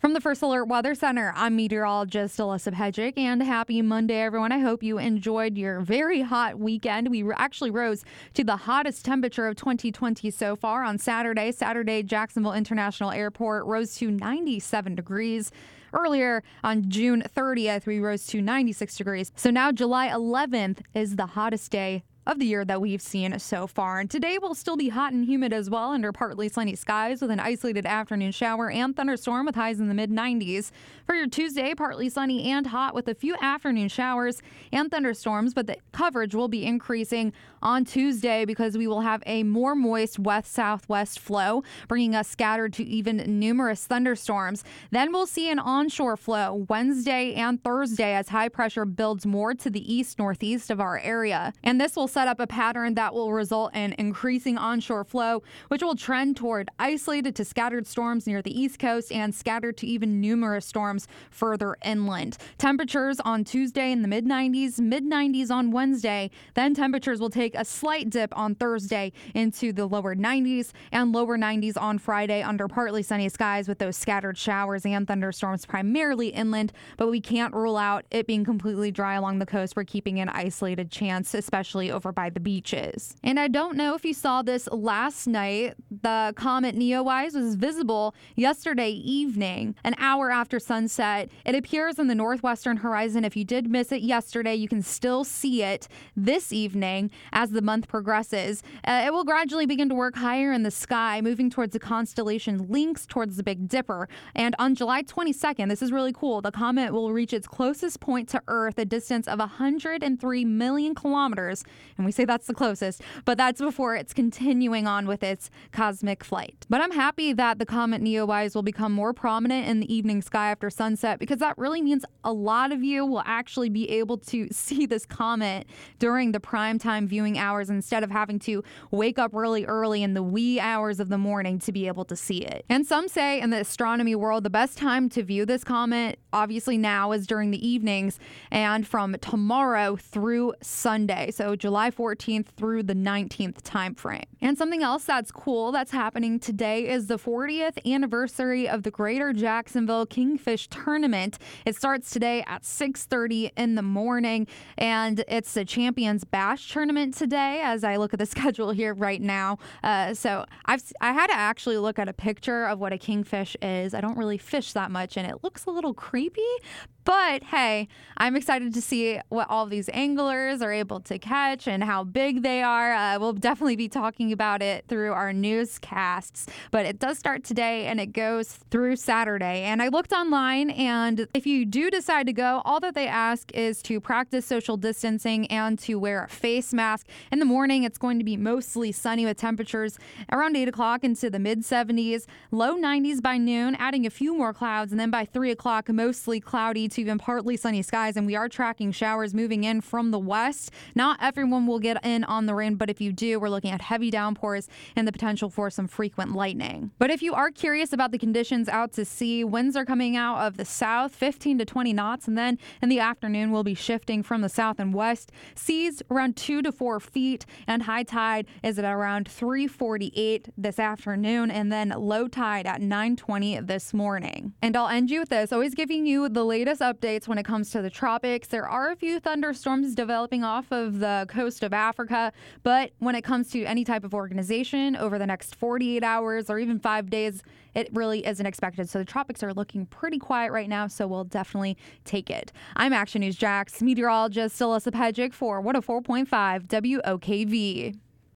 From the First Alert Weather Center, I'm meteorologist Alyssa Hedgick, and happy Monday, everyone. I hope you enjoyed your very hot weekend. We actually rose to the hottest temperature of 2020 so far on Saturday. Saturday, Jacksonville International Airport rose to 97 degrees. Earlier on June 30th, we rose to 96 degrees. So now July 11th is the hottest day of the year that we've seen so far. And today will still be hot and humid as well under partly sunny skies with an isolated afternoon shower and thunderstorm with highs in the mid 90s. For your Tuesday, partly sunny and hot with a few afternoon showers and thunderstorms, but the coverage will be increasing on Tuesday because we will have a more moist west southwest flow, bringing us scattered to even numerous thunderstorms. Then we'll see an onshore flow Wednesday and Thursday as high pressure builds more to the east northeast of our area. And this will set up a pattern that will result in increasing onshore flow, which will trend toward isolated to scattered storms near the east coast and scattered to even numerous storms further inland. Temperatures on Tuesday in the mid 90s, mid 90s on Wednesday. Then temperatures will take a slight dip on Thursday into the lower 90s and lower 90s on Friday under partly sunny skies with those scattered showers and thunderstorms primarily inland, but we can't rule out it being completely dry along the coast. We're keeping an isolated chance, especially over by the beaches. And I don't know if you saw this last night. The comet Neowise was visible yesterday evening, an hour after sunset. It appears in the northwestern horizon. If you did miss it yesterday, you can still see it this evening as the month progresses. Uh, it will gradually begin to work higher in the sky, moving towards the constellation Lynx towards the Big Dipper. And on July 22nd, this is really cool, the comet will reach its closest point to Earth, a distance of 103 million kilometers, and we say that's the closest, but that's before it's continuing on with its cosmic flight. But I'm happy that the comet Neowise will become more prominent in the evening sky after sunset because that really means a lot of you will actually be able to see this comet during the prime time viewing hours instead of having to wake up really early in the wee hours of the morning to be able to see it. And some say in the astronomy world, the best time to view this comet, obviously now, is during the evenings and from tomorrow through Sunday. So July 14th through the 19th time frame. And something else that's cool that's happening today is the 40th anniversary of the Greater Jacksonville Kingfish Tournament. It starts today at 6:30 in the morning and it's the Champions Bash tournament today as I look at the schedule here right now. Uh, so I've I had to actually look at a picture of what a kingfish is. I don't really fish that much and it looks a little creepy, but hey, I'm excited to see what all these anglers are able to catch and how big they are. Uh, we'll definitely be talking about it through our newscasts, but it does start today and it goes through Saturday. And I looked online, and if you do decide to go, all that they ask is to practice social distancing and to wear a face mask. In the morning, it's going to be mostly sunny with temperatures around 8 o'clock into the mid 70s, low 90s by noon, adding a few more clouds, and then by 3 o'clock, mostly cloudy to even partly sunny skies. And we are tracking showers moving in from the west. Not everyone will get in on the rain, but if you do, we're looking at heavy downpours and the potential for some frequent lightning. But if you are curious about the conditions out to sea, winds are coming out of the south, 15 to 20 knots, and then in the afternoon, we'll be shifting from the south and west. Seas around two to four feet, and high tide is at around 348 this afternoon, and then low tide at 920 this morning. And I'll end you with this, always giving you the latest updates when it comes to the tropics. There are a few thunderstorms developing off of the coast of Africa, but when it comes to any type of organization over the next 48 hours or even five days, it really isn't expected. So the tropics are looking pretty quiet right now, so we'll definitely take it. I'm Action News Jax, meteorologist Alyssa Pedjick for 104.5 WOKV.